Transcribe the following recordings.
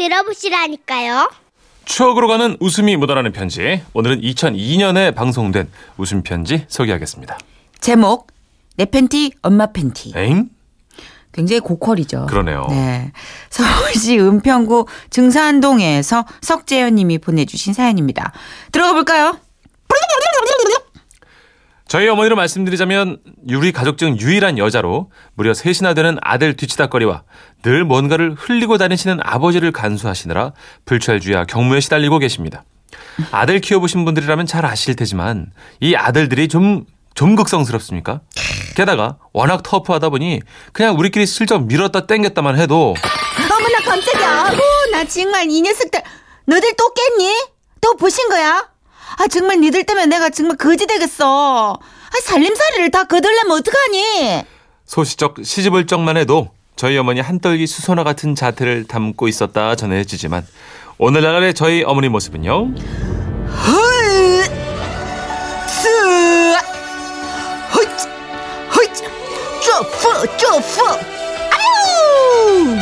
들어보시라니까요. 추억으로 가는 웃음이 묻어나는 편지. 오늘은 2002년에 방송된 웃음 편지 소개하겠습니다. 제목 내 팬티 엄마 팬티. 에잉? 굉장히 고퀄이죠. 그러네요. 네. 서울시 은평구 증산동에서 석재현 님이 보내주신 사연입니다. 들어가 볼까요? 저희 어머니로 말씀드리자면 우리 가족 중 유일한 여자로 무려 셋이나 되는 아들 뒤치다거리와 늘 뭔가를 흘리고 다니시는 아버지를 간수하시느라 불철주야 경무에 시달리고 계십니다. 아들 키워보신 분들이라면 잘 아실 테지만 이 아들들이 좀 좀 극성스럽습니까? 게다가 워낙 터프하다 보니 그냥 우리끼리 슬쩍 밀었다 땡겼다만 해도 어머나 깜짝이야. 아고 나 정말 이 녀석들 너들 또 깼니? 또 보신 거야? 아 정말 니들 때문에 내가 정말 거지 되겠어. 아 살림살이를 다 거들려면 어떡하니? 소시적 시집을 적만 해도 저희 어머니 한떨기 수소나 같은 자태를 담고 있었다 전해지지만 오늘날의 저희 어머니 모습은요.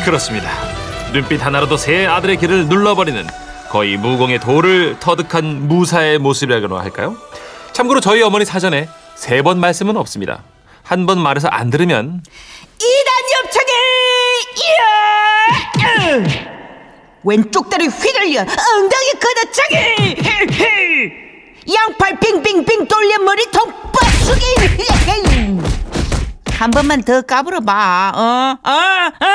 그렇습니다. 눈빛 하나로도 세 아들의 길을 눌러버리는 거의 무공의 돌을 터득한 무사의 모습이라고 할까요? 참고로 저희 어머니 사전에 세 번 말씀은 없습니다. 한 번 말해서 안 들으면 이단 옆차기, 이야! 왼쪽 다리 휘둘려 엉덩이 걷어차기 양팔 빙빙빙 돌려 머리통 빡수기 한 번만 더 까불어봐 어? 어? 어?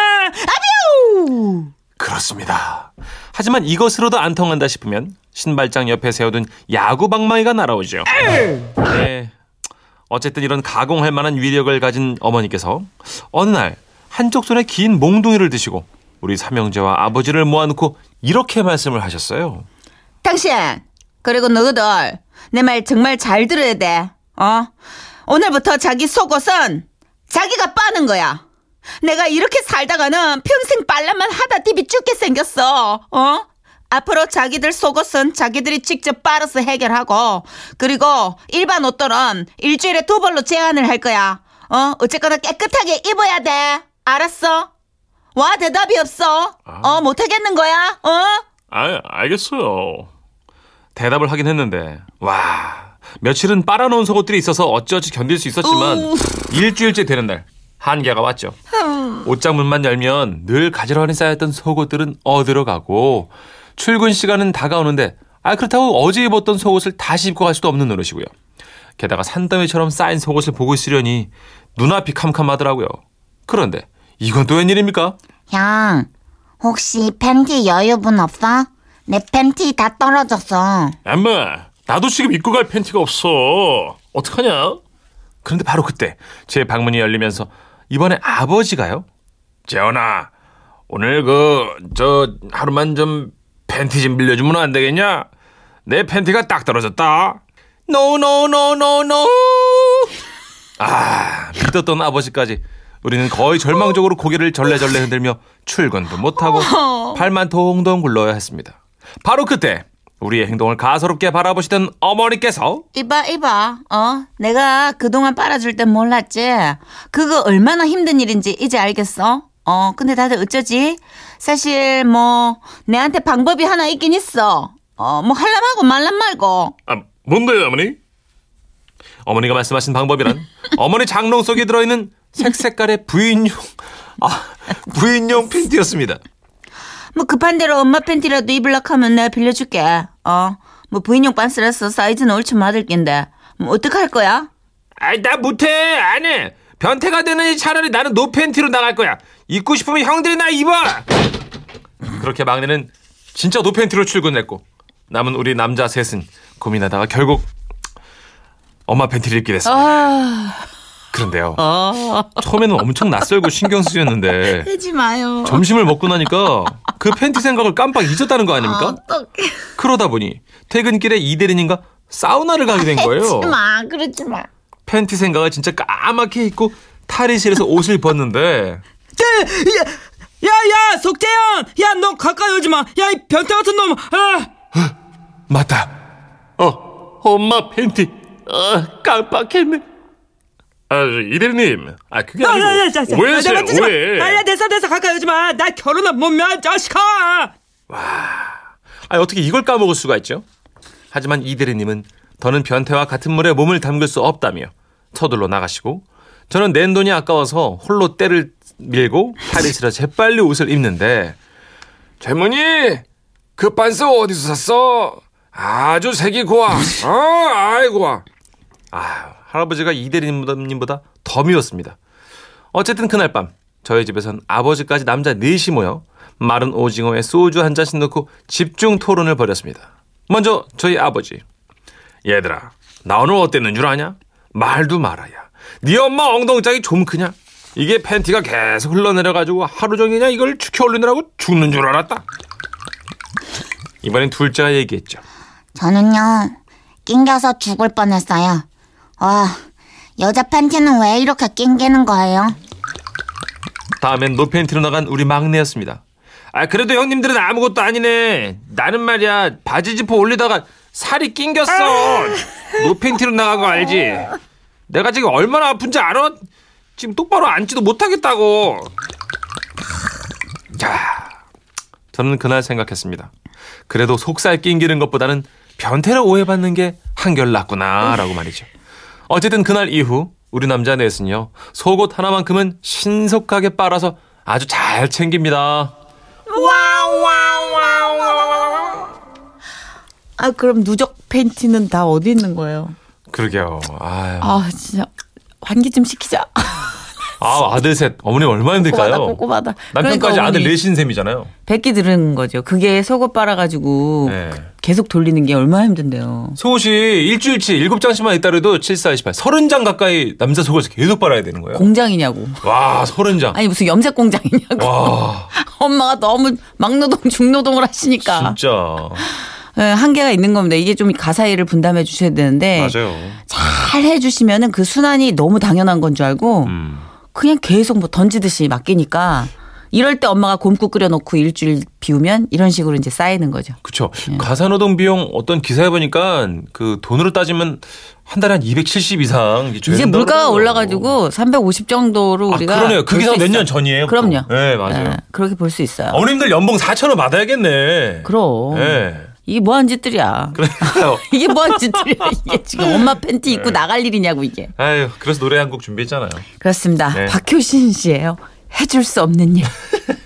아뷰 그렇습니다. 하지만 이것으로도 안 통한다 싶으면 신발장 옆에 세워둔 야구 방망이가 날아오죠. 네. 어쨌든 이런 가공할 만한 위력을 가진 어머니께서 어느 날 한쪽 손에 긴 몽둥이를 드시고 우리 삼형제와 아버지를 모아놓고 이렇게 말씀을 하셨어요. 당신 그리고 너희들 내 말 정말 잘 들어야 돼 어? 오늘부터 자기 속옷은 자기가 빠는 거야 내가 이렇게 살다가는 평생 빨래만 하다 디비 죽게 생겼어 어? 앞으로 자기들 속옷은 자기들이 직접 빨아서 해결하고 그리고 일반 옷들은 일주일에 두 벌로 제한을 할 거야 어? 어쨌거나 깨끗하게 입어야 돼 알았어? 와 대답이 없어 어 못하겠는 거야 어? 아, 알겠어요. 대답을 하긴 했는데, 와, 며칠은 빨아놓은 속옷들이 있어서 어찌어찌 견딜 수 있었지만, 우. 일주일째 되는 날, 한계가 왔죠. 옷장 문만 열면 늘 가지런히 쌓였던 속옷들은 어디로 가고, 출근 시간은 다가오는데, 아, 그렇다고 어제 입었던 속옷을 다시 입고 갈 수도 없는 노릇이고요. 게다가 산더미처럼 쌓인 속옷을 보고 있으려니 눈앞이 캄캄하더라고요. 그런데, 이건 또 웬일입니까? 형, 혹시 팬티 여유분 없어? 내 팬티 다 떨어졌어. 엄마, 나도 지금 입고 갈 팬티가 없어. 어떡하냐? 그런데 바로 그때 제 방문이 열리면서 이번에 아버지가요? 재현아, 오늘 그 저 하루만 좀 팬티 좀 빌려주면 안 되겠냐? 내 팬티가 딱 떨어졌다. No no no no no. 아, 믿었던 아버지까지 우리는 거의 절망적으로 고개를 절레절레 흔들며 출근도 못하고 발만 동동 굴러야 했습니다. 바로 그때 우리의 행동을 가소롭게 바라보시던 어머니께서 이봐, 이봐. 어? 내가 그동안 빨아줄 땐 몰랐지? 그거 얼마나 힘든 일인지 이제 알겠어? 어, 근데 다들 어쩌지? 사실, 뭐, 내한테 방법이 하나 있긴 있어. 어, 뭐, 할람하고 말람 말고. 아, 뭔데요, 어머니? 어머니가 말씀하신 방법이란 어머니 장롱 속에 들어있는 색색깔의 부인용 아, 부인용 팬티였습니다. 뭐, 급한 대로 엄마 팬티라도 입을락 하면 내가 빌려줄게. 어, 뭐, 부인용 빤스라서 사이즈는 옳지 맞을 낀데. 뭐, 어떡할 거야? 아이, 나 못해. 안 해. 변태가 되느니 차라리 나는 노 팬티로 나갈 거야. 입고 싶으면 형들이나 입어. 그렇게 막내는 진짜 노 팬티로 출근했고 남은 우리 남자 셋은 고민하다가 결국 엄마 팬티를 입게 됐습니다. 아, 그런데요. 처음에는 엄청 낯설고 신경 쓰였는데 하지 마요. 점심을 먹고 나니까 그 팬티 생각을 깜빡 잊었다는 거 아닙니까? 어떡해. 그러다 보니 퇴근길에 이 대리님과 사우나를 가게 된 거예요. 하지 마, 그러지 마. 팬티 생각을 진짜 까맣게 잊고 탈의실에서 옷을 벗는데 야, 야, 석재현! 야, 너 가까이 오지 마! 야, 이 변태 같은 놈! 아! 맞다. 어, 엄마 팬티. 어, 깜빡했네. 아, 이 대리님. 아, 그게 야, 아니고 야, 야, 야, 야, 오해했어요. 야, 마. 오해. 야, 야, 됐어, 됐어, 가까이 오지 마! 나못 며, 자식아! 아, 어떻게 이걸 까먹을 수가 있죠? 하지만 이 대리님은 더는 변태와 같은 물에 몸을 담글 수 없다며 서둘러 나가시고 저는 낸 돈이 아까워서 홀로 때를 밀고 팔이 싫어 재빨리 옷을 입는데 젊은이 그 반스 어디서 샀어? 아주 색이 고와. 어, 아이 고 와. 아, 할아버지가 이 대리님보다 더 미웠습니다. 어쨌든 그날 밤 저희 집에선 아버지까지 남자 넷이 모여 마른 오징어에 소주 한 잔씩 넣고 집중 토론을 벌였습니다. 먼저 저희 아버지. 얘들아, 나 오늘 어땠는 줄 아냐? 말도 말아야. 네 엄마 엉덩장이 좀 크냐? 이게 팬티가 계속 흘러내려가지고 하루 종일 그냥 이걸 축혀 올리느라고 죽는 줄 알았다. 이번엔 둘째가 얘기했죠. 저는요, 낑겨서 죽을 뻔했어요. 와, 여자 팬티는 왜 이렇게 낑기는 거예요? 다음엔 노 팬티로 나간 우리 막내였습니다. 아 그래도 형님들은 아무것도 아니네. 나는 말이야 바지 지퍼 올리다가 살이 낑겼어. 노 팬티로 나간 거 알지? 내가 지금 얼마나 아픈지 알아? 지금 똑바로 앉지도 못하겠다고. 자, 저는 그날 생각했습니다. 그래도 속살 낑기는 것보다는 변태를 오해받는 게 한결 낫구나라고 말이죠. 어쨌든 그날 이후 우리 남자 넷은요 속옷 하나만큼은 신속하게 빨아서 아주 잘 챙깁니다. 아 그럼 누적 팬티는 다 어디 있는 거예요? 그러게요. 아유. 아 진짜 환기 좀 시키자. 아, 아들 셋. 어머니 얼마나 힘들까요? 꼬꼬마다. 남편까지 그러니까 아들 어머니 넷인 셈이잖아요. 백기 들은 거죠. 그게 속옷 빨아가지고 네. 계속 돌리는 게 얼마나 힘든데요. 속옷이 일주일치 일곱 장씩만 있다 그래도 7, 4, 28. 서른 장 가까이 남자 속옷을 계속 빨아야 되는 거예요. 공장이냐고. 와, 서른 장. 아니 무슨 염색 공장이냐고. 와, 엄마가 너무 막노동 중노동을 하시니까 진짜. 예, 한계가 있는 겁니다. 이게 좀 가사 일을 분담해 주셔야 되는데 맞아요. 잘 해주시면은 그 순환이 너무 당연한 건 줄 알고 음. 그냥 계속 뭐 던지듯이 맡기니까 이럴 때 엄마가 곰국 끓여놓고 일주일 비우면 이런 식으로 이제 쌓이는 거죠. 그쵸. 예. 가사노동 비용 어떤 기사에 보니까 그 돈으로 따지면 한 달에 한 270 이상 이제 물가가. 올라가지고 350 정도로 아, 우리가 그러네요. 그볼 기사 수 몇. 년 전이에요. 그럼요. 또. 네, 맞아요. 예, 그렇게 볼 수 있어요. 어머님들 연봉 4천 원 받아야겠네. 그럼 네. 이게 뭐한 짓들이야. 그러니까요. 이게 뭐한 짓들이야. 이게 지금 엄마 팬티 입고 네. 나갈 일이냐고 이게. 아유, 그래서 노래 한 곡 준비했잖아요. 그렇습니다. 네. 박효신 씨예요. 해줄 수 없는 일.